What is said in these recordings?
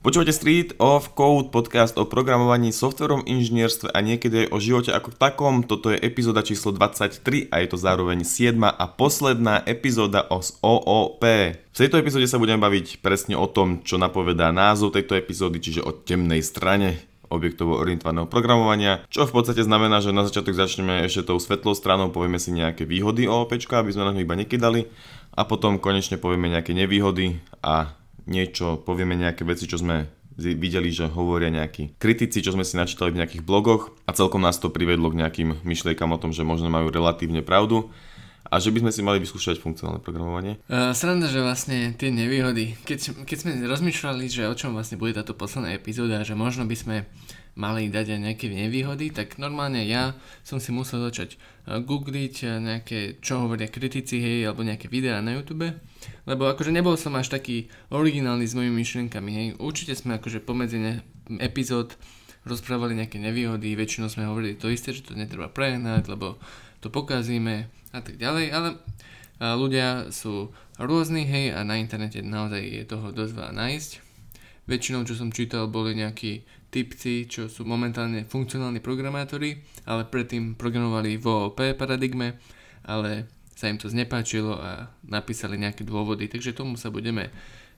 Počúvate Street of Code, podcast o programovaní, softverom inžinierstve a niekedy aj o živote ako takom. Toto je epizóda číslo 23 a je to zároveň 7 a posledná epizóda o OOP. V tejto epizóde sa budeme baviť presne o tom, čo napovedá názov tejto epizódy, čiže o temnej strane objektovo orientovaného programovania, čo v podstate znamená, že na začiatok začneme ešte tou svetlou stranou, povieme si nejaké výhody OOP, aby sme na iba nekydali a potom konečne povieme nejaké nevýhody a niečo, povieme nejaké veci, čo sme videli, že hovoria nejakí kritici, čo sme si načítali v nejakých blogoch a celkom nás to privedlo k nejakým myšlienkam o tom, že možno majú relatívne pravdu a že by sme si mali vyskúšať funkcionálne programovanie. Uh, sranda, že vlastne tie nevýhody, keď, keď sme rozmýšľali, že o čom vlastne bude táto posledná epizóda, že možno by sme mali dať aj nejaké nevýhody, tak normálne ja som si musel začať googliť nejaké, čo hovoria kritici, hej, alebo nejaké videá na YouTube, lebo akože nebol som až taký originálny s mojimi myšlienkami, hej. Určite sme akože pomedzi ne- epizód rozprávali nejaké nevýhody, väčšinou sme hovorili to isté, že to netreba prehnať, lebo to pokazíme a tak ďalej, ale ľudia sú rôzni, hej, a na internete naozaj je toho dosť veľa nájsť. Väčšinou, čo som čítal, boli nejakí typci, čo sú momentálne funkcionálni programátori, ale predtým programovali v OOP paradigme, ale sa im to znepáčilo a napísali nejaké dôvody, takže tomu sa budeme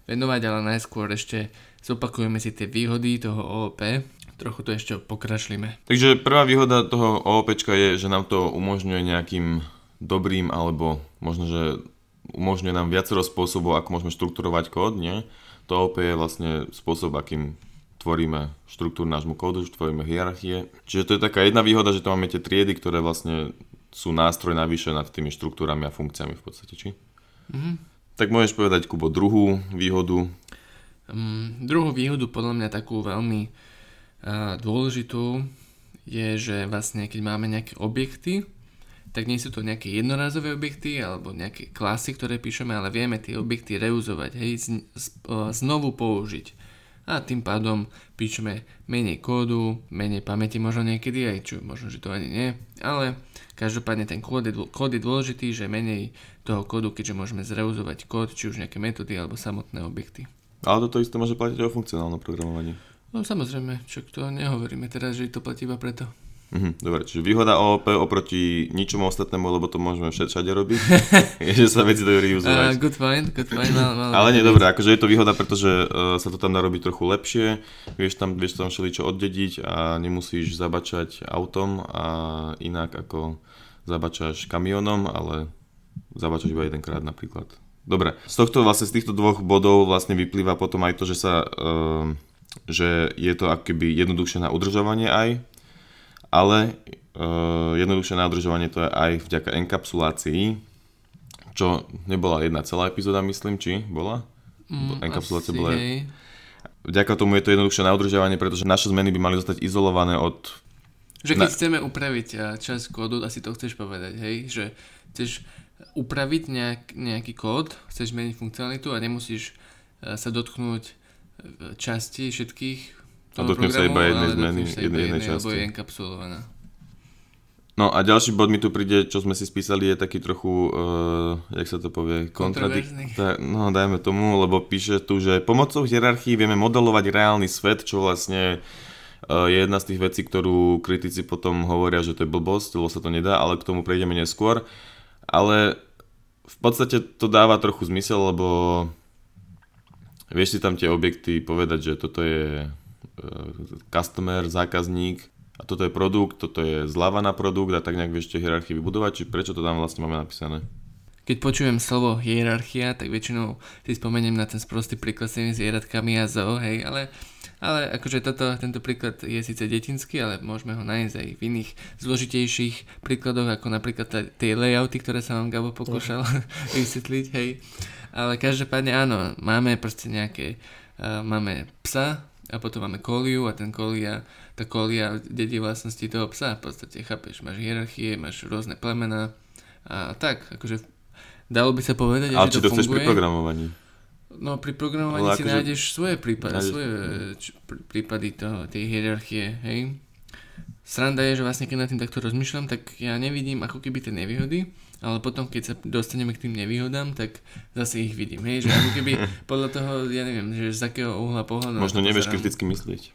venovať, ale najskôr ešte zopakujeme si tie výhody toho OOP, trochu to ešte pokrašlíme. Takže prvá výhoda toho OOP je, že nám to umožňuje nejakým dobrým, alebo možno, že umožňuje nám viacero spôsobov, ako môžeme štrukturovať kód, nie? To OOP je vlastne spôsob, akým tvoríme štruktúru nášmu kódu, tvoríme hierarchie. Čiže to je taká jedna výhoda, že to máme tie triedy, ktoré vlastne sú nástroj navyše nad tými štruktúrami a funkciami v podstate, či? Mm-hmm. Tak môžeš povedať, Kubo, druhú výhodu? Um, druhú výhodu, podľa mňa takú veľmi uh, dôležitú, je, že vlastne keď máme nejaké objekty, tak nie sú to nejaké jednorázové objekty alebo nejaké klasy, ktoré píšeme, ale vieme tie objekty reuzovať, hej, uh, znovu použiť a tým pádom píšeme menej kódu, menej pamäti možno niekedy aj, čo možno, že to ani nie, ale každopádne ten kód je, kód je dôležitý, že menej toho kódu, keďže môžeme zreuzovať kód, či už nejaké metódy alebo samotné objekty. Ale toto isté môže platiť o funkcionálnom programovaní. No samozrejme, čo to nehovoríme teraz, že to platí iba preto. Mhm, dobre, čiže výhoda OOP oproti ničomu ostatnému, lebo to môžeme všade robiť, je, že sa veci dajú reuzovať. Uh, good point, good point. Mal, mal, Ale nie, dobré, akože je to výhoda, pretože uh, sa to tam dá robiť trochu lepšie, vieš tam, vieš tam všeličo oddediť a nemusíš zabačať autom a inak ako zabačaš kamionom, ale zabačaš iba jedenkrát napríklad. Dobre, z tohto vlastne z týchto dvoch bodov vlastne vyplýva potom aj to, že sa uh, že je to akoby jednoduchšie na udržovanie aj, ale uh, jednoduchšie nadržovanie to je aj vďaka enkapsulácii, čo nebola jedna celá epizóda, myslím, či bola? Mm, Enkapsulácia bola... Hej. Vďaka tomu je to jednoduchšie na udržiavanie, pretože naše zmeny by mali zostať izolované od... Že keď na... chceme upraviť časť kódu, asi to chceš povedať, hej? Že chceš upraviť nejak, nejaký kód, chceš meniť funkcionalitu a nemusíš sa dotknúť časti všetkých a dotknem sa iba jednej zmeny, jednej, jednej časti. je enkapsulovaná. No a ďalší bod mi tu príde, čo sme si spísali, je taký trochu, uh, jak sa to povie, kontradiktný. No dajme tomu, lebo píše tu, že pomocou hierarchii vieme modelovať reálny svet, čo vlastne uh, je jedna z tých vecí, ktorú kritici potom hovoria, že to je blbosť, lebo sa to nedá, ale k tomu prejdeme neskôr. Ale v podstate to dáva trochu zmysel, lebo vieš si tam tie objekty povedať, že toto je customer, zákazník a toto je produkt, toto je zľava na produkt a tak nejak vieš tie hierarchie vybudovať, či prečo to tam vlastne máme napísané? Keď počujem slovo hierarchia, tak väčšinou si spomeniem na ten sprostý príklad s tými zvieratkami a zo, hej, ale, ale akože toto, tento príklad je síce detinský, ale môžeme ho nájsť aj v iných zložitejších príkladoch, ako napríklad tie layouty, ktoré sa vám Gabo pokúšal vysvetliť, hej. Ale každopádne áno, máme proste nejaké, uh, máme psa, a potom máme koliu a ten kolia, tá kolia dedí vlastnosti toho psa, v podstate chápeš, máš hierarchie, máš rôzne plemena a tak, akože dalo by sa povedať, Ale že to, to chceš pri programovaní? No pri programovaní Ale si akože... nájdeš svoje prípady, nájdeš... svoje č, prípady toho, tej hierarchie, hej. Sranda je, že vlastne keď nad tým takto rozmýšľam, tak ja nevidím ako keby tie nevýhody, ale potom keď sa dostaneme k tým nevýhodám, tak zase ich vidím, hej, že ako keby podľa toho, ja neviem, že z akého uhla pohľadu... Možno nevieš kriticky myslieť.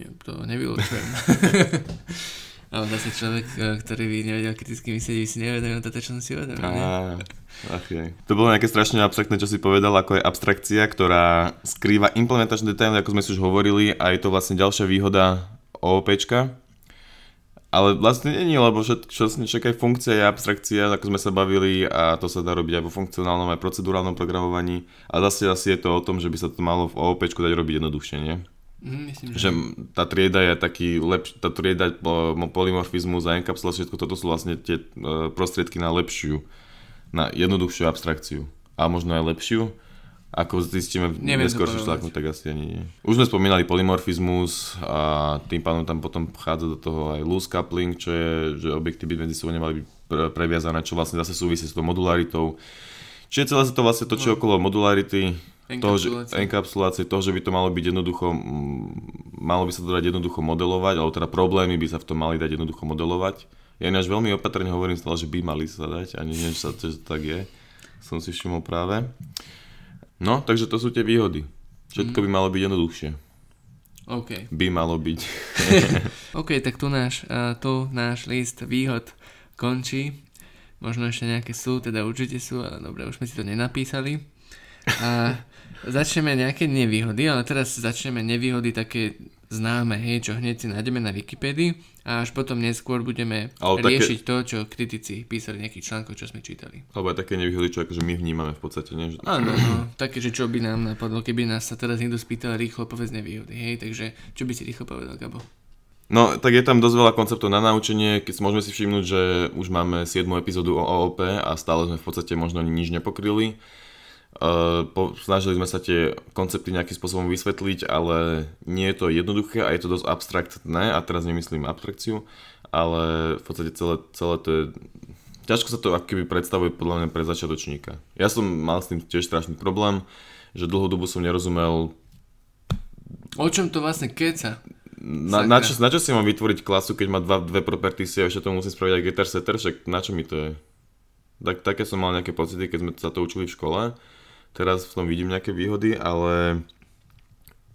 Ja to nevylučujem. Ale zase človek, e, ktorý by nevedel kriticky myslieť, by si nevedel toto, čo som si uvedomil. Okay. To bolo nejaké strašne abstraktné, čo si povedal, ako je abstrakcia, ktorá skrýva implementačné detaily, ako sme si už hovorili, a je to vlastne ďalšia výhoda OOPčka. Ale vlastne nie, lebo všetko, všetko aj funkcia je abstrakcia, ako sme sa bavili a to sa dá robiť aj vo funkcionálnom, aj procedurálnom programovaní. A zase asi je to o tom, že by sa to malo v OOPčku dať robiť jednoduchšie, nie? Mm, myslím, že... že tá trieda je taký lepší, tá trieda polymorfizmus a enkapsulácia, všetko toto sú vlastne tie e, prostriedky na lepšiu, na jednoduchšiu abstrakciu a možno aj lepšiu. Ako zistíme v neskôrších článkoch, tak asi ani nie. Už sme spomínali polymorfizmus a tým pádom tam potom vchádza do toho aj loose coupling, čo je, že objekty by medzi sebou nemali byť previazané, čo vlastne zase súvisí s tou modularitou. Čiže celé sa to vlastne točí no. okolo modularity, toho, že, enkapsulácie, toho, že by to malo byť jednoducho, malo by sa to dať jednoducho modelovať, alebo teda problémy by sa v tom mali dať jednoducho modelovať. Ja ináč veľmi opatrne hovorím stále, že by mali sa dať, ani neviem, že to tak je. Som si všimol práve. No, takže to sú tie výhody. Všetko mm. by malo byť jednoduchšie. OK. By malo byť. OK, tak tu náš, uh, tu náš list výhod končí. Možno ešte nejaké sú, teda určite sú, ale dobre, už sme si to nenapísali. A začneme nejaké nevýhody, ale teraz začneme nevýhody také známe, hej, čo hneď si nájdeme na Wikipédii a až potom neskôr budeme ale riešiť také... to, čo kritici písali nejakých článkov, čo sme čítali. Alebo aj také nevýhody, čo akože my vnímame v podstate, nie? Áno, no, také, že čo by nám napadlo, keby nás sa teraz niekto spýtal rýchlo povedz nevýhody, hej, takže čo by si rýchlo povedal, Gabo? No, tak je tam dosť veľa konceptov na naučenie, keď môžeme si všimnúť, že už máme 7 epizódu o OOP a stále sme v podstate možno nič nepokryli. Po, snažili sme sa tie koncepty nejakým spôsobom vysvetliť, ale nie je to jednoduché a je to dosť abstraktné a teraz nemyslím abstrakciu, ale v podstate celé, celé to je... Ťažko sa to akoby predstavuje podľa mňa pre začiatočníka. Ja som mal s tým tiež strašný problém, že dlhú dobu som nerozumel... O čom to vlastne keca? Na, na, čo, na čo si mám vytvoriť klasu, keď má dva, dve properties a ešte to musím spraviť aj getter setter, však na čo mi to je? Tak, také som mal nejaké pocity, keď sme sa to učili v škole teraz v tom vidím nejaké výhody, ale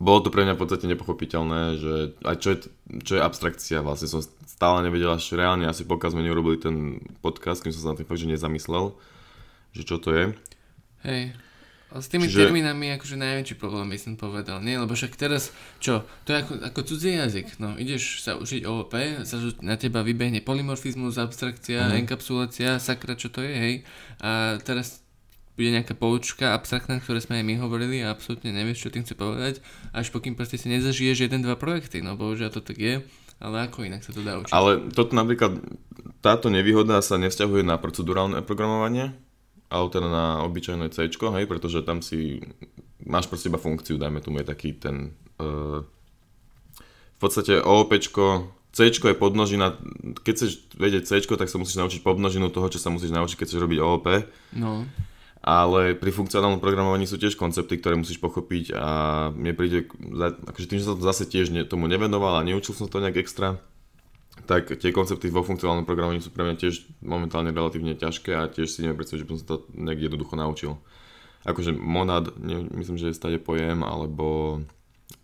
bolo to pre mňa v podstate nepochopiteľné, že aj čo je, čo je abstrakcia, vlastne som stále nevedel až reálne, asi pokiaľ sme neurobili ten podcast, kým som sa na tým fakt, že nezamyslel, že čo to je. Hej, s tými Čiže... termínami akože najväčší problém by som povedal, nie? Lebo však teraz, čo, to je ako, ako cudzí jazyk, no ideš sa učiť OOP, sa na teba vybehne polymorfizmus, abstrakcia, mm. enkapsulácia, sakra, čo to je, hej? A teraz bude nejaká poučka abstraktná, ktoré sme aj my hovorili a absolútne nevieš, čo tým chce povedať, až pokým proste si nezažiješ jeden, dva projekty, no bohužiaľ to tak je, ale ako inak sa to dá učiť. Ale toto napríklad, táto nevýhoda sa nevzťahuje na procedurálne programovanie, ale teda na obyčajné C, hej, pretože tam si máš proste iba funkciu, dajme tomu je taký ten uh, v podstate OOP C je podnožina, keď chceš vedieť C, tak sa musíš naučiť podnožinu toho, čo sa musíš naučiť, keď chceš robiť OOP. No ale pri funkcionálnom programovaní sú tiež koncepty, ktoré musíš pochopiť a mne príde, akože tým, že som zase tiež tomu nevenoval a neučil som to nejak extra, tak tie koncepty vo funkcionálnom programovaní sú pre mňa tiež momentálne relatívne ťažké a tiež si neviem predstaviť, že by som sa to nejak jednoducho naučil. Akože monad, ne, myslím, že je stade pojem, alebo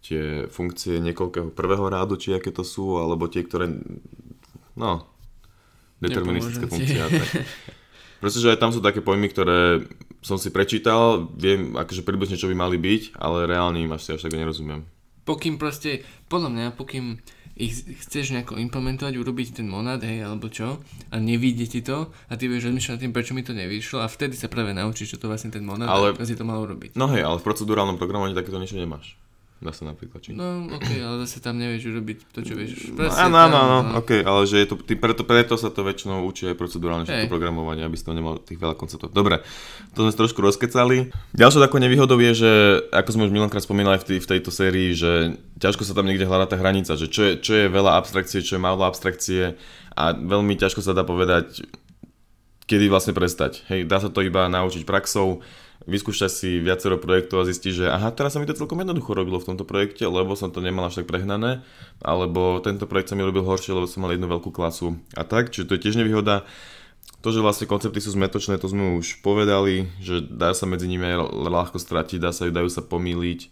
tie funkcie niekoľkého prvého rádu, či aké to sú, alebo tie, ktoré, no, deterministické funkcie. Pretože aj tam sú také pojmy, ktoré som si prečítal, viem akože približne čo by mali byť, ale reálne im asi až tak nerozumiem. Pokým proste, podľa mňa, pokým ich chceš nejako implementovať, urobiť ten monad, hej, alebo čo, a nevidie ti to, a ty vieš rozmýšľať nad tým, prečo mi to nevyšlo, a vtedy sa práve naučíš, čo to vlastne ten monad, ale, a si to malo urobiť. No hej, ale v procedurálnom programovaní takéto niečo nemáš. Dá sa napríklad, či? No, ok, ale zase tam nevieš urobiť to, čo vieš. No, áno, áno, áno, ok, ale že je to, tý, preto, preto sa to väčšinou učí aj procedurálne všetko programovanie, aby si to nemal tých veľa konceptov. Dobre, to sme trošku rozkecali. Ďalšou takou nevýhodou je, že ako sme už milionkrát spomínali v, tý, v tejto sérii, že ťažko sa tam niekde hľadá tá hranica, že čo je, čo je veľa abstrakcie, čo je málo abstrakcie a veľmi ťažko sa dá povedať, kedy vlastne prestať. Hej, dá sa to iba naučiť praxou, vyskúšať si viacero projektov a zistiť, že aha, teraz sa mi to celkom jednoducho robilo v tomto projekte, lebo som to nemal až tak prehnané, alebo tento projekt sa mi robil horšie, lebo som mal jednu veľkú klasu a tak, čiže to je tiež nevýhoda. To, že vlastne koncepty sú zmetočné, to sme už povedali, že dá sa medzi nimi aj ľahko stratiť, dá sa, dajú sa pomýliť.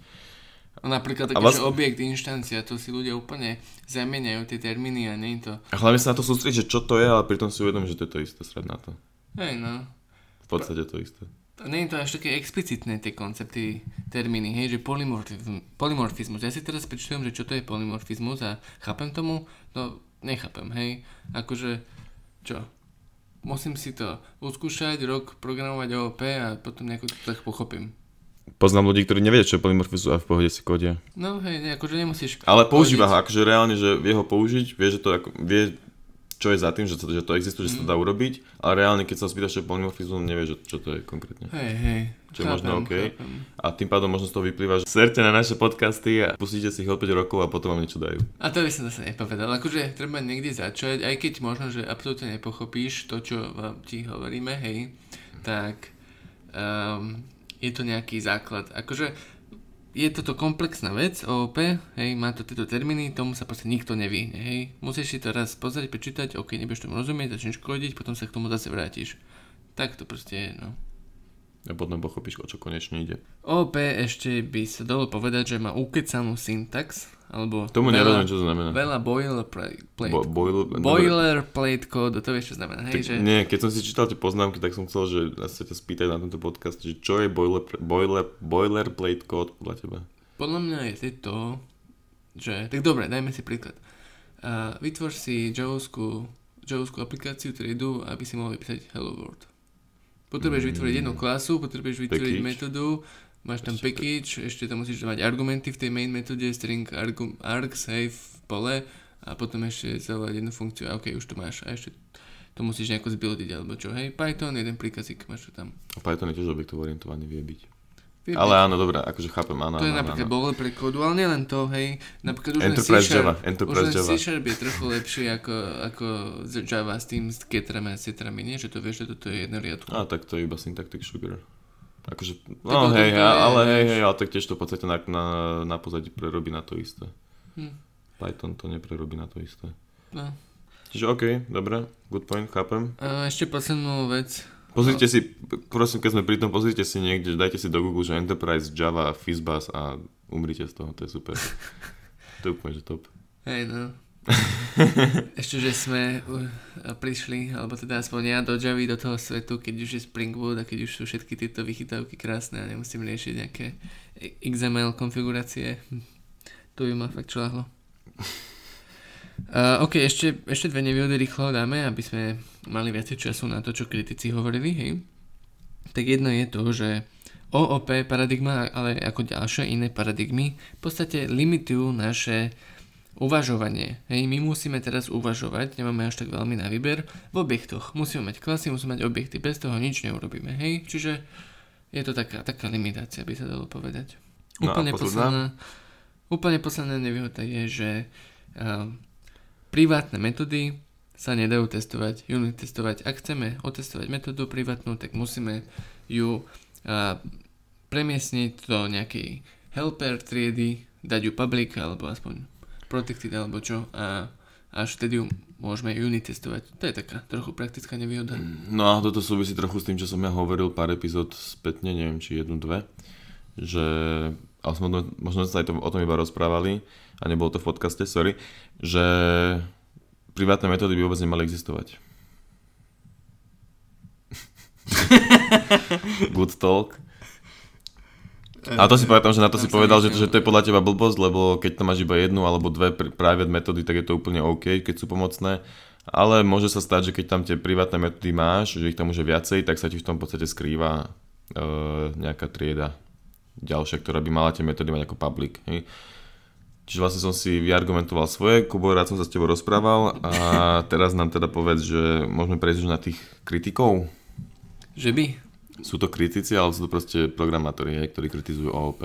Napríklad taký, vás- že objekt, inštancia, to si ľudia úplne zamieňajú tie termíny a nie je to... A hlavne sa na to sústrediť, že čo to je, ale pritom si uvedom, že to je to isté, srad na to. Hej, no. V podstate to isté. Nie je to až také explicitné, tie koncepty, termíny, hej, že polymorfizmus, polymorfizmus. Ja si teraz prečítam, že čo to je polymorfizmus a chápem tomu? No, nechápem, hej. Akože, čo? Musím si to uskúšať, rok programovať OOP a potom nejako to tak pochopím. Poznám ľudí, ktorí nevedia, čo je polymorfizmus a v pohode si kodia. No hej, ne, akože nemusíš... Ale používa ho, akože reálne, že vie ho použiť, vie, že to ako, vie, čo je za tým, že to, že to existuje, že sa to dá urobiť, ale reálne, keď sa spýtaš, čo je polymorfizmus, nevie, že, čo to je konkrétne. Hej, hej. Čo je možno OK. chápem. A tým pádom možno z toho vyplýva, že serte na naše podcasty a pustíte si ich o 5 rokov a potom vám niečo dajú. A to by som zase nepovedal. Akože treba niekde začať, aj keď možno, že absolútne nepochopíš to, čo vám ti hovoríme, hej, tak um, je to nejaký základ. Akože je toto komplexná vec, OOP, hej, má to tieto termíny, tomu sa proste nikto nevyhne, hej. Musíš si to raz pozrieť, prečítať, OK, nebudeš tomu rozumieť, začneš kodiť, potom sa k tomu zase vrátiš. Tak to proste je, no. A potom pochopíš, o čo konečne ide. OOP ešte by sa dalo povedať, že má ukecanú syntax, alebo Tomu veľa- nerozumiem, čo znamená. Veľa boilerplate. Bo, boil, boilerplate kód, to vieš, čo znamená, Tak, hej, že... Nie, keď som si čítal tie poznámky, tak som chcel, že sa ťa spýtať na tento podcast, že čo je boiler, boiler, boilerplate kód podľa teba? Podľa mňa je to, že... Tak dobre, dajme si príklad. Uh, vytvor si javovskú, javovskú aplikáciu tradu, aby si mohol vypísať Hello World. Potrebuješ Mm. vytvoriť jednu klasu, potrebuješ vytvoriť Package. metódu, máš tam Ešte package, ešte tam musíš mať argumenty v tej main metóde, string argu, arg, save, pole a potom ešte zavolať jednu funkciu a ok, už to máš a ešte to musíš nejako zbuildiť alebo čo, hej, Python, jeden príkazík, máš to tam. A Python je tiež objektovo orientovaný, vie byť. Vie Ale byť. áno, dobré, akože chápem, áno, To je áno, napríklad áno. boiler pre kódu, ale nielen to, hej. Napríklad už Enterprise C-Sharp, Java, Enterprise už Java. C-Sharp je trochu lepší ako, ako Java s tým s getrami a setrami, nie? Že to vieš, že toto je jedno riadko. Á, tak to je iba syntactic sugar. Akože, Tak no to- hej, to je, ale hej, hej, ale tak tiež to v podstate na, na, na pozadí prerobí na to isté. Hm. Python to neprerobí na to isté. No. Čiže OK, dobre, good point, chápem. A ešte poslednú vec. Pozrite si, prosím, keď sme pri tom, pozrite si niekde, dajte si do Google, že Enterprise, Java, Fizzbuzz a umrite z toho, to je super. to je úplne, že top. Hej, no. Ešte, že sme uh, prišli, alebo teda aspoň ja do Javy, do toho svetu, keď už je Spring Boot a keď už sú všetky tieto vychytávky krásne a nemusím riešiť nejaké XML konfigurácie. To by ma fakt čláhlo. Uh, ok, ešte, ešte dve nevýhody rýchlo dáme, aby sme mali viacej času na to, čo kritici hovorili, hej. Tak jedno je to, že OOP paradigma, ale ako ďalšie iné paradigmy, v podstate limitujú naše uvažovanie. Hej, my musíme teraz uvažovať, nemáme až tak veľmi na výber, v objektoch. Musíme mať klasy, musíme mať objekty, bez toho nič neurobíme. Hej, čiže je to taká, taká limitácia, by sa dalo povedať. No Úplne posledná? posledná, úplne posledná nevýhoda je, že uh, privátne metódy sa nedajú testovať, unit testovať. Ak chceme otestovať metódu privátnu, tak musíme ju uh, premiesniť do nejakej helper triedy, dať ju public alebo aspoň protected alebo čo a až vtedy ju môžeme unit testovať. To je taká trochu praktická nevýhoda. No a toto súvisí trochu s tým, čo som ja hovoril pár epizód spätne, neviem, či jednu, dve, že, ale sme, možno sa aj to, o tom iba rozprávali, a nebolo to v podcaste, sorry, že privátne metódy by vôbec nemali existovať. Good talk. A to si pamätám, že na to si povedal, že, že to je podľa teba blbosť, lebo keď tam máš iba jednu alebo dve pri- private metódy, tak je to úplne OK, keď sú pomocné. Ale môže sa stať, že keď tam tie privátne metódy máš, že ich tam už je viacej, tak sa ti v tom podstate skrýva e, nejaká trieda ďalšia, ktorá by mala tie metódy mať ako public. Hej. Čiže vlastne som si vyargumentoval svoje, Kubo, rád som sa s tebou rozprával a teraz nám teda povedz, že môžeme prejsť už na tých kritikov. Že by? Sú to kritici, ale sú to proste programátori, hej, ktorí kritizujú OOP.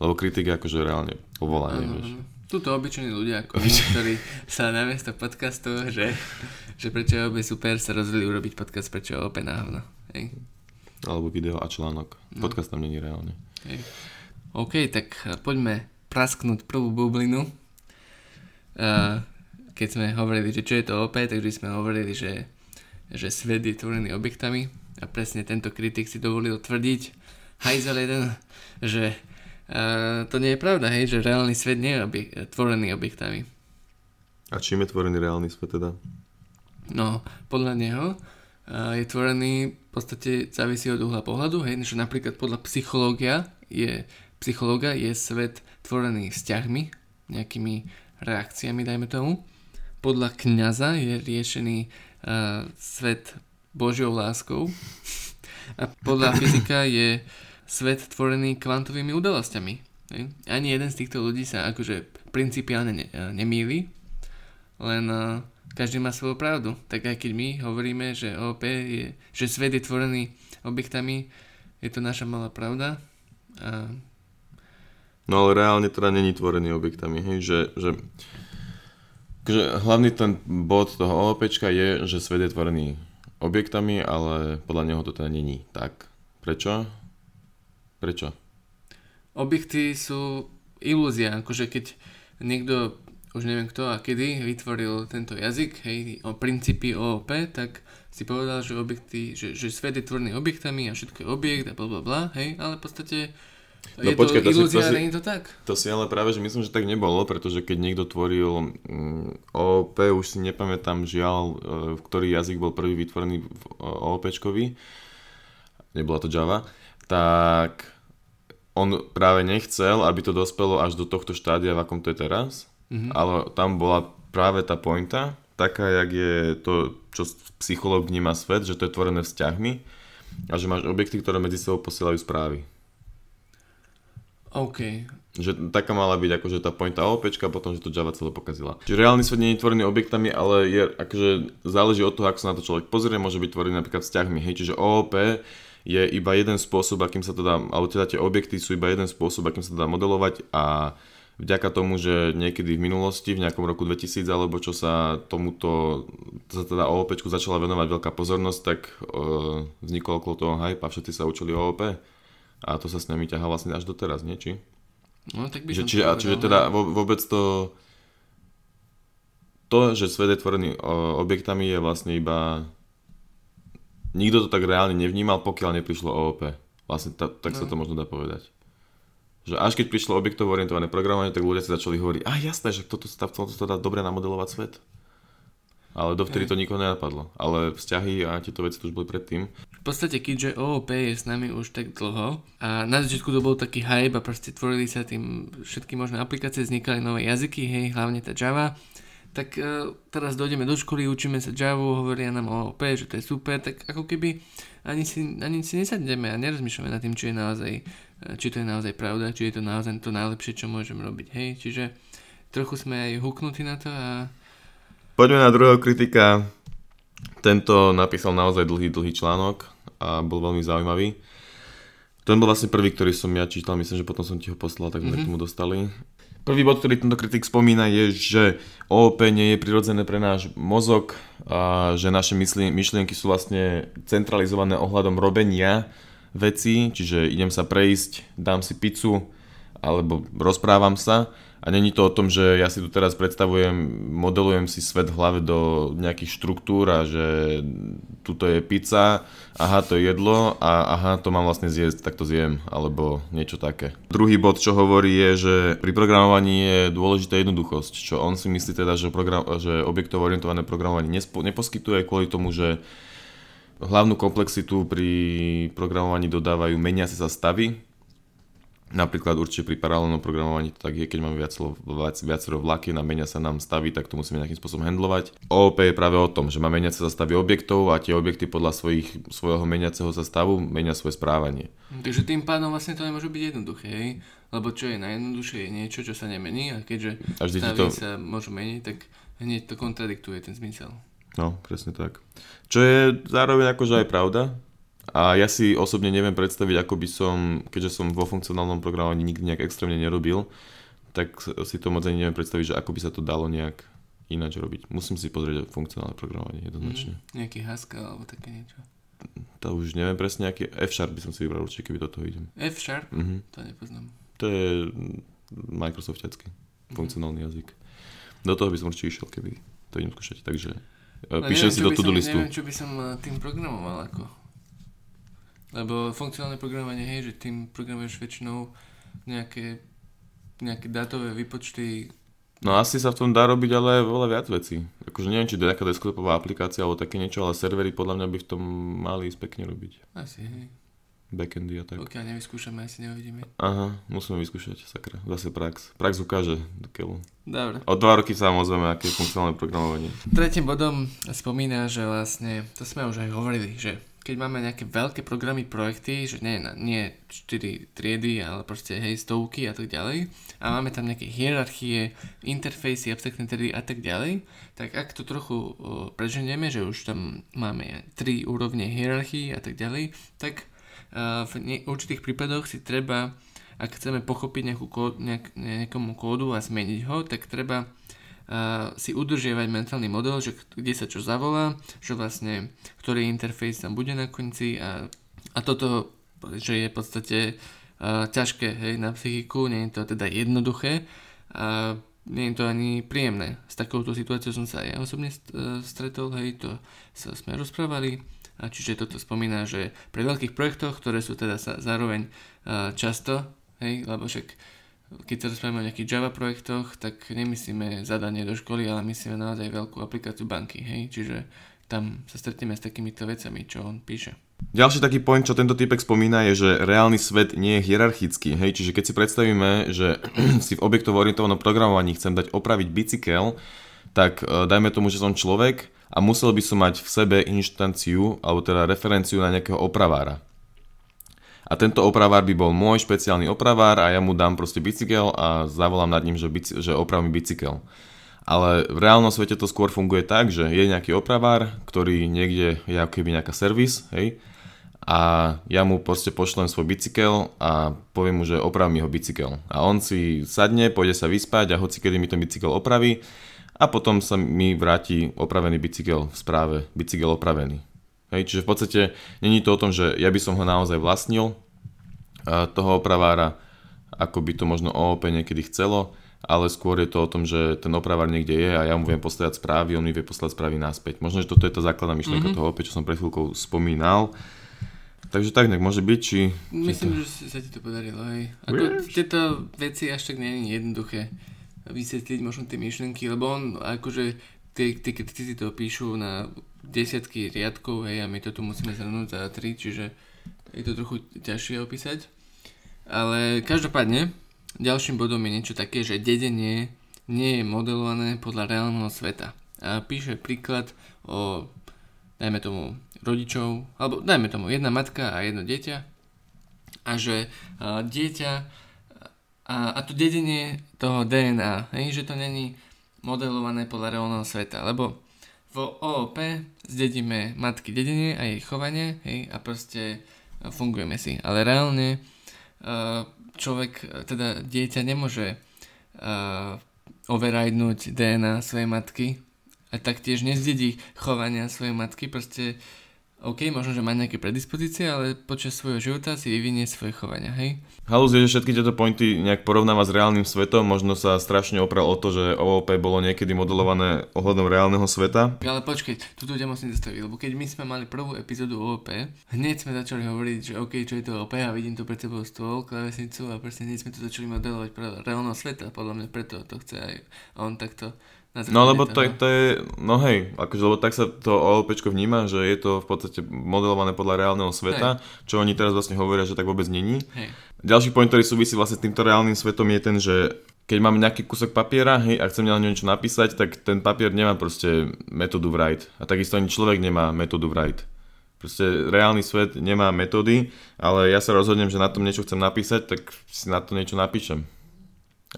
Lebo kritik je akože reálne povolanie, Áno, vieš. Tuto obyčajní ľudia, ako my, ktorí sa namiesto podcastu, že, že prečo je OB super, sa rozhodli urobiť podcast prečo je OP na hovno. Hej. Alebo video a článok. No. Podcast tam není reálne. Hej. OK, tak poďme prasknúť prvú bublinu. Uh, keď sme hovorili, že čo je to OP, takže sme hovorili, že že svet je tvorený objektami a presne tento kritik si dovolil tvrdiť, hajzel jeden, že uh, to nie je pravda, hej, že reálny svet nie je objek- tvorený objektami. A čím je tvorený reálny svet teda? No, podľa neho je tvorený, v podstate závisí od uhla pohľadu, hej, že napríklad podľa psychológia je, psychológa je svet tvorený vzťahmi, nejakými reakciami, dajme tomu. Podľa kňaza je riešený uh, svet Božiou láskou a podľa fyzika je svet tvorený kvantovými udalosťami. Hej. Ani jeden z týchto ľudí sa akože principiálne ne, nemýli, len uh, každý má svoju pravdu. Tak aj keď my hovoríme, že OP je, že svet je tvorený objektami, je to naša malá pravda. A... No ale reálne teda není tvorený objektami, hej, že, že, že hlavný ten bod toho OP je, že svet je tvorený objektami, ale podľa neho to teda není tak. Prečo? Prečo? Objekty sú ilúzia, akože keď niekto už neviem kto a kedy vytvoril tento jazyk, hej, o princípy OOP, tak si povedal, že objekty, že, že svet je tvorený objektami a všetko je objekt a bla hej, ale v podstate no, je počkej, to ilúzia, to si, to si, to tak? To si ale práve, že myslím, že tak nebolo, pretože keď niekto tvoril mm, OOP, už si nepamätám žiaľ, uh, ktorý jazyk bol prvý vytvorený v OOPčkovi, nebola to Java, tak on práve nechcel, aby to dospelo až do tohto štádia, v akom to je teraz, Mm-hmm. Ale tam bola práve tá pointa, taká, jak je to, čo psychológ vníma svet, že to je tvorené vzťahmi a že máš objekty, ktoré medzi sebou posielajú správy. OK. Že taká mala byť akože tá pointa OP, potom, že to Java celé pokazila. Čiže reálny svet nie je tvorený objektami, ale je, akože záleží od toho, ako sa na to človek pozrie, môže byť tvorený napríklad vzťahmi. Hej, čiže OOP je iba jeden spôsob, akým sa to dá, alebo teda tie objekty sú iba jeden spôsob, akým sa to dá modelovať a vďaka tomu, že niekedy v minulosti, v nejakom roku 2000 alebo čo sa tomuto, sa teda OOP začala venovať veľká pozornosť, tak uh, vznikol okolo toho hype a všetci sa učili OOP a to sa s nami ťahá vlastne až doteraz, nie? Či? No tak by že, čiže, povedal, čiže teda vôbec to to, že svet je tvorený objektami je vlastne iba nikto to tak reálne nevnímal, pokiaľ neprišlo OOP. Vlastne ta, tak no. sa to možno dá povedať že až keď prišlo objektovo orientované programovanie, tak ľudia si začali hovoriť, a jasné, že toto sa to, to dá dobre namodelovať svet. Ale dovtedy to nikoho nenapadlo. Ale vzťahy a tieto veci tu už boli predtým. V podstate, keďže OOP je s nami už tak dlho a na začiatku to bol taký hype a proste tvorili sa tým všetky možné aplikácie, vznikali nové jazyky, hej, hlavne tá Java, tak uh, teraz dojdeme do školy, učíme sa Java, hovoria nám o OP, že to je super, tak ako keby ani si, ani si nesadneme a nerozmýšľame nad tým, či je naozaj či to je naozaj pravda, či je to naozaj to najlepšie, čo môžem robiť. Hej, čiže trochu sme aj huknutí na to a... Poďme na druhého kritika. Tento napísal naozaj dlhý, dlhý článok a bol veľmi zaujímavý. Ten bol vlastne prvý, ktorý som ja čítal, myslím, že potom som ti ho poslal, tak sme mm-hmm. k tomu dostali. Prvý bod, ktorý tento kritik spomína, je, že OOP nie je prirodzené pre náš mozog a že naše myšlienky sú vlastne centralizované ohľadom robenia veci, čiže idem sa prejsť, dám si pizzu alebo rozprávam sa a není to o tom, že ja si tu teraz predstavujem, modelujem si svet v hlave do nejakých štruktúr a že tuto je pizza, aha to je jedlo a aha to mám vlastne zjesť, tak to zjem alebo niečo také. Druhý bod, čo hovorí je, že pri programovaní je dôležitá jednoduchosť, čo on si myslí teda, že, program, že objektovo orientované programovanie nespo, neposkytuje kvôli tomu, že Hlavnú komplexitu pri programovaní dodávajú meniace sa stavy. Napríklad určite pri paralelnom programovaní to tak je, keď máme viacero, viacero vlaky a menia sa nám stavy, tak to musíme nejakým spôsobom handlovať. OOP je práve o tom, že má meniace sa stavy objektov a tie objekty podľa svojich, svojho meniaceho sa stavu menia svoje správanie. Takže tým pádom vlastne to nemôže byť jednoduché, hej? Lebo čo je najjednoduchšie je niečo, čo sa nemení a keďže stavy to... sa môžu meniť, tak hneď to kontradiktuje ten zmysel. No, presne tak. Čo je zároveň akože aj pravda. A ja si osobne neviem predstaviť, ako by som, keďže som vo funkcionálnom programovaní nikdy nejak extrémne nerobil, tak si to moc ani neviem predstaviť, že ako by sa to dalo nejak ináč robiť. Musím si pozrieť funkcionálne programovanie jednoznačne. Mm, nejaký Haskell alebo také niečo. To už neviem presne, aký F-Sharp by som si vybral určite, keby do toho idem. F-Sharp? Mm-hmm. To nepoznám. To je Microsoftiacký funkcionálny jazyk. Do toho by som určite išiel, keby to idem skúšať. Takže No, píšem neviem, si do to-do som- listu. Neviem, čo by som eh, tým programoval ako. Lebo funkcionálne programovanie, hej, že tým programuješ väčšinou nejaké, nejaké dátové výpočty. No asi sa v tom dá robiť ale veľa viac vecí. Akože neviem, či to je nejaká desktopová aplikácia alebo také niečo, ale servery podľa mňa by v tom mali ísť pekne robiť. Asi, hej. Backendy a tak. Pokiaľ nevyskúšame, asi neuvidíme. Aha, musíme vyskúšať, sakra. Zase prax. Prax ukáže keľu. Dobre. O dva roky sa vám ozveme, aké je funkcionálne programovanie. Tretím bodom spomína, že vlastne, to sme už aj hovorili, že keď máme nejaké veľké programy, projekty, že nie, nie 4 triedy, ale proste hej, stovky a tak ďalej, a máme tam nejaké hierarchie, interfejsy, abstraktné triedy a tak ďalej, tak ak to trochu preženieme, že už tam máme 3 úrovne hierarchii a tak ďalej, tak a, v nie, určitých prípadoch si treba, ak chceme pochopiť nejakú kód, nejak, nejakomu kódu a zmeniť ho, tak treba si udržiavať mentálny model, že kde sa čo zavolá, že vlastne ktorý interfejs tam bude na konci a, a toto, že je v podstate ťažké hej, na psychiku, nie je to teda jednoduché a nie je to ani príjemné. S takouto situáciou som sa aj ja osobne e, stretol, hej, to sa sme rozprávali a čiže toto spomína, že pri veľkých projektoch, ktoré sú teda sa, zároveň a, často, hej, lebo však keď sa rozprávame o nejakých Java projektoch, tak nemyslíme zadanie do školy, ale myslíme naozaj veľkú aplikáciu banky, hej, čiže tam sa stretneme s takýmito vecami, čo on píše. Ďalší taký point, čo tento typek spomína, je, že reálny svet nie je hierarchický. Hej, čiže keď si predstavíme, že si v objektovo orientovanom programovaní chcem dať opraviť bicykel, tak e, dajme tomu, že som človek a musel by som mať v sebe inštanciu, alebo teda referenciu na nejakého opravára. A tento opravár by bol môj špeciálny opravár a ja mu dám proste bicykel a zavolám nad ním, že, bicy- že oprav bicykel. Ale v reálnom svete to skôr funguje tak, že je nejaký opravár, ktorý niekde je ako keby nejaká servis, hej, a ja mu proste pošlem svoj bicykel a poviem mu, že oprav mi bicykel. A on si sadne, pôjde sa vyspať a hoci kedy mi ten bicykel opraví a potom sa mi vráti opravený bicykel v správe bicykel opravený. Hej, čiže v podstate není to o tom, že ja by som ho naozaj vlastnil, a toho opravára, ako by to možno OOP niekedy chcelo, ale skôr je to o tom, že ten opravár niekde je a ja mu viem poslať správy, on mi vie poslať správy naspäť. Možno, že toto je tá základná myšlienka mm-hmm. toho OOP, čo som pred chvíľkou spomínal. Takže tak nejak môže byť, či... Myslím, že sa ti to podarilo, hej. Ako tieto veci až tak nie je jednoduché vysvetliť možno tie myšlienky, lebo on akože tie, tie kritici to píšu na desiatky riadkov, hej, a my to tu musíme zhrnúť za tri, čiže je to trochu ťažšie opísať. Ale každopádne, ďalším bodom je niečo také, že dedenie nie je modelované podľa reálneho sveta. A píše príklad o, dajme tomu, rodičov, alebo dajme tomu, jedna matka a jedno dieťa a že a, dieťa a, a to dedenie toho DNA, hej, že to není modelované podľa reálneho sveta, lebo v OOP zdedíme matky dedenie a jej chovanie, hej, a proste a, fungujeme si. Ale reálne a, človek, a, teda dieťa nemôže a, overridenúť DNA svojej matky a taktiež nezdedí chovania svojej matky, proste OK, možno, že má nejaké predispozície, ale počas svojho života si vyvinie svoje chovania, hej? Halus je, že všetky tieto pointy nejak porovnáva s reálnym svetom, možno sa strašne opral o to, že OOP bolo niekedy modelované ohľadom reálneho sveta. Ale počkej, tu ťa musím zastaviť, lebo keď my sme mali prvú epizódu OOP, hneď sme začali hovoriť, že OK, čo je to OOP a vidím tu pred sebou stôl, klávesnicu a proste hneď sme to začali modelovať podľa reálneho sveta, podľa mňa preto to chce aj on takto No lebo to, je- to je, no hej, akože, lebo tak sa to OOPčko vníma, že je to v podstate modelované podľa reálneho sveta, čo oni teraz vlastne hovoria, že tak vôbec není. Hej. Ďalší point, ktorý súvisí vlastne s týmto reálnym svetom je ten, že keď mám nejaký kúsok papiera hej, a chcem na niečo napísať, tak ten papier nemá proste metódu write. A takisto ani človek nemá metódu write. Proste reálny svet nemá metódy, ale ja sa rozhodnem, že na tom niečo chcem napísať, tak si na to niečo napíšem.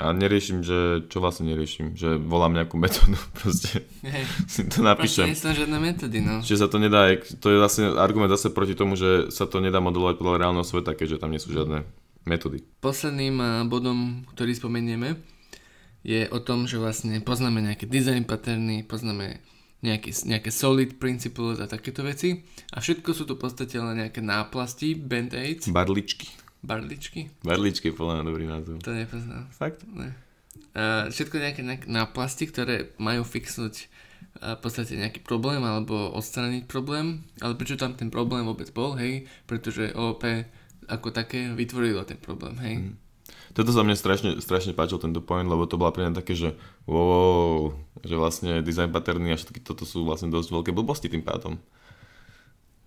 A neriešim, že čo vlastne neriešim, že volám nejakú metódu, proste si to Proste napíšem. nie sú žiadne metódy, no. Čiže sa to nedá, to je vlastne argument zase proti tomu, že sa to nedá modelovať podľa reálneho sveta, keďže tam nie sú žiadne metódy. Posledným a, bodom, ktorý spomenieme, je o tom, že vlastne poznáme nejaké design patterny, poznáme nejaké, nejaké solid principles a takéto veci. A všetko sú tu v podstate len nejaké náplasti, band-aids, Barličky. Barličky, Barličky podľa mňa dobrý názov. to nepoznám. Fakt? Ne. A všetko nejaké, náplasti, ktoré majú fixnúť v podstate nejaký problém alebo odstrániť problém, ale prečo tam ten problém vôbec bol, hej, pretože OOP ako také vytvorilo ten problém, hej. Mm. Toto sa mne strašne, strašne páčil tento point, lebo to bola pre mňa také, že wow, že vlastne design patterny a všetky toto sú vlastne dosť veľké blbosti tým pádom.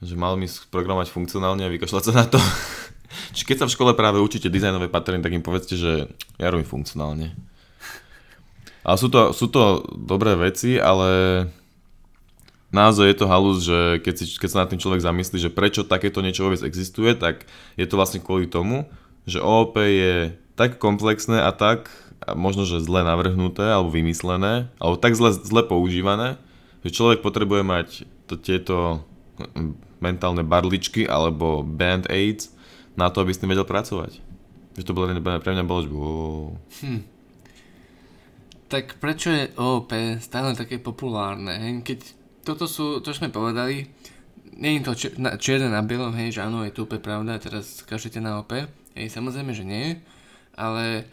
Že mal mi programovať funkcionálne a vykašľať sa na to. Čiže keď sa v škole práve učíte dizajnové patterny, tak im povedzte, že ja robím funkcionálne. Ale sú to, sú to dobré veci, ale naozaj je to halus, že keď, si, keď sa nad tým človek zamyslí, že prečo takéto niečo vôbec existuje, tak je to vlastne kvôli tomu, že OOP je tak komplexné a tak a možno, že zle navrhnuté alebo vymyslené, alebo tak zle, zle používané, že človek potrebuje mať to, tieto mentálne barličky alebo band-aids na to, aby s tým vedel pracovať. Že to bolo pre mňa bolo, že hm tak prečo je OOP stále také populárne? Hej? Keď toto sú, to sme povedali, nie je to čierne na bielom, hej, že áno, je to úplne pravda, teraz skážete na OP. Hej, samozrejme, že nie, ale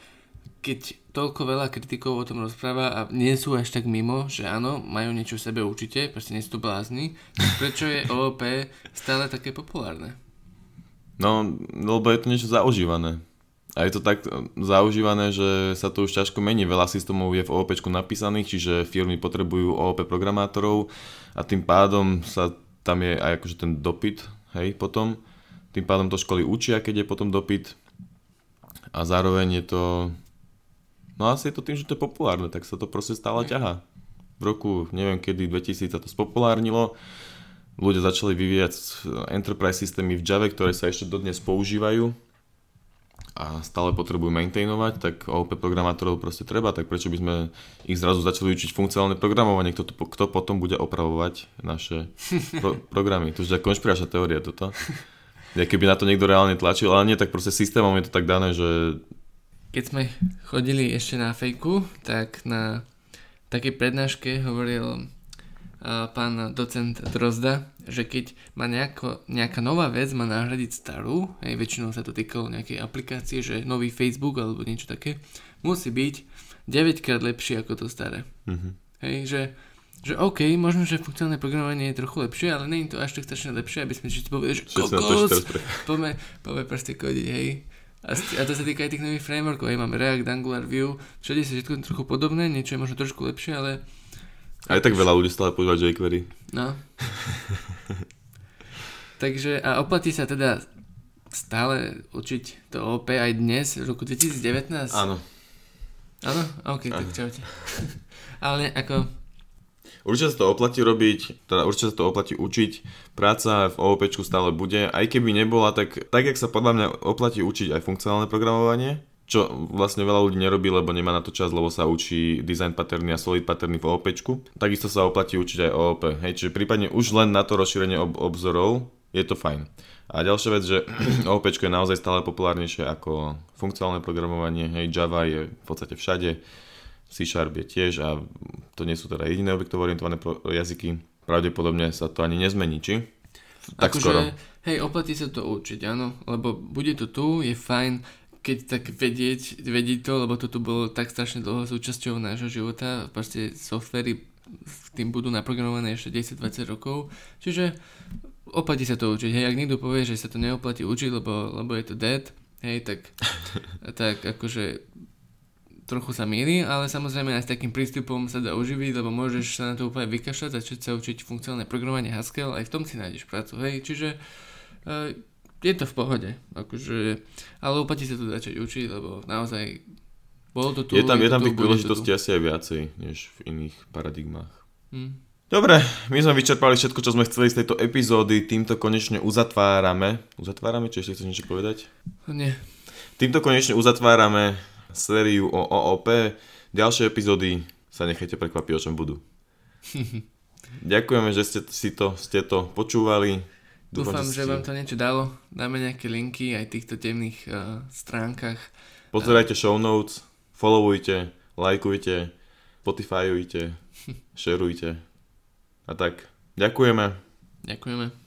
keď toľko veľa kritikov o tom rozpráva a nie sú až tak mimo, že áno, majú niečo v sebe určite, proste nie sú to blázni, prečo je OOP stále také populárne? No, lebo je to niečo zaužívané. A je to tak zaužívané, že sa to už ťažko mení. Veľa systémov je v OOP napísaných, čiže firmy potrebujú OOP programátorov a tým pádom sa tam je aj akože ten dopyt, hej, potom. Tým pádom to školy učia, keď je potom dopyt. A zároveň je to... No asi je to tým, že to je populárne, tak sa to proste stále ťaha. V roku, neviem kedy, 2000 sa to spopulárnilo. Ľudia začali vyvíjať enterprise systémy v Java, ktoré sa ešte dodnes používajú a stále potrebujú maintainovať, tak OP programátorov proste treba, tak prečo by sme ich zrazu začali učiť funkcionálne programovanie, kto, to, kto potom bude opravovať naše pro, programy. To je konšpiračná teória toto. Ja keby na to niekto reálne tlačil, ale nie, tak proste systémom je to tak dané, že... Keď sme chodili ešte na fejku, tak na takej prednáške hovoril pán docent Drozda, že keď má nejako, nejaká nová vec má nahradiť starú, hej, väčšinou sa to týkalo nejakej aplikácie, že nový Facebook alebo niečo také, musí byť 9 krát lepší ako to staré. Mm-hmm. Hej, že, že OK, možno, že funkcionálne programovanie je trochu lepšie, ale nie je to až tak strašne lepšie, aby sme všetci povedali, že kokos, poďme, poďme proste kodiť, hej. A, a to sa týka aj tých nových frameworkov, hej, máme React, Angular, Vue, všade sa všetko trochu podobné, niečo je možno trošku lepšie, ale aj tak veľa ľudí stále používa jQuery. No. Takže a oplatí sa teda stále učiť to OP aj dnes, v roku 2019? Áno. Áno? OK, Áno. tak čaute. Ale ako... Určite sa to oplatí robiť, teda určite sa to oplatí učiť. Práca v OOP stále bude, aj keby nebola, tak tak, jak sa podľa mňa oplatí učiť aj funkcionálne programovanie, čo vlastne veľa ľudí nerobí, lebo nemá na to čas, lebo sa učí design patterny a solid patterny v OOP. Takisto sa oplatí učiť aj OOP. Hej, čiže prípadne už len na to rozšírenie ob- obzorov je to fajn. A ďalšia vec, že OOP je naozaj stále populárnejšie ako funkcionálne programovanie. Hej, Java je v podstate všade, C Sharp je tiež a to nie sú teda jediné objektovo orientované pro- jazyky. Pravdepodobne sa to ani nezmení, či? Tak akože, skoro. Hej, oplatí sa to učiť, áno, lebo bude to tu, je fajn, keď tak vedieť, vedieť to, lebo toto bolo tak strašne dlho súčasťou nášho života, proste softvery v tým budú naprogramované ešte 10-20 rokov, čiže oplatí sa to učiť, hej, ak niekto povie, že sa to neoplatí učiť, lebo, lebo je to dead, hej, tak, tak akože trochu sa míli, ale samozrejme aj s takým prístupom sa dá uživiť, lebo môžeš sa na to úplne vykašľať, začať sa učiť funkcionálne programovanie Haskell, aj v tom si nájdeš prácu, hej, čiže uh, je to v pohode, akože, ale oplatí sa to začať učiť, lebo naozaj bolo to tu. Je tam, je tam tých príležitostí asi aj viacej, než v iných paradigmách. Hmm. Dobre, my sme vyčerpali všetko, čo sme chceli z tejto epizódy, týmto konečne uzatvárame. Uzatvárame, či ešte chceš niečo povedať? Nie. Týmto konečne uzatvárame sériu o OOP. Ďalšie epizódy sa nechajte prekvapiť, o čom budú. Ďakujeme, že ste si to, ste to počúvali. Dúfam, že, ste... vám to niečo dalo. Dáme nejaké linky aj týchto temných uh, stránkach. Pozerajte show notes, followujte, lajkujte, spotifyujte, šerujte. A tak, ďakujeme. Ďakujeme.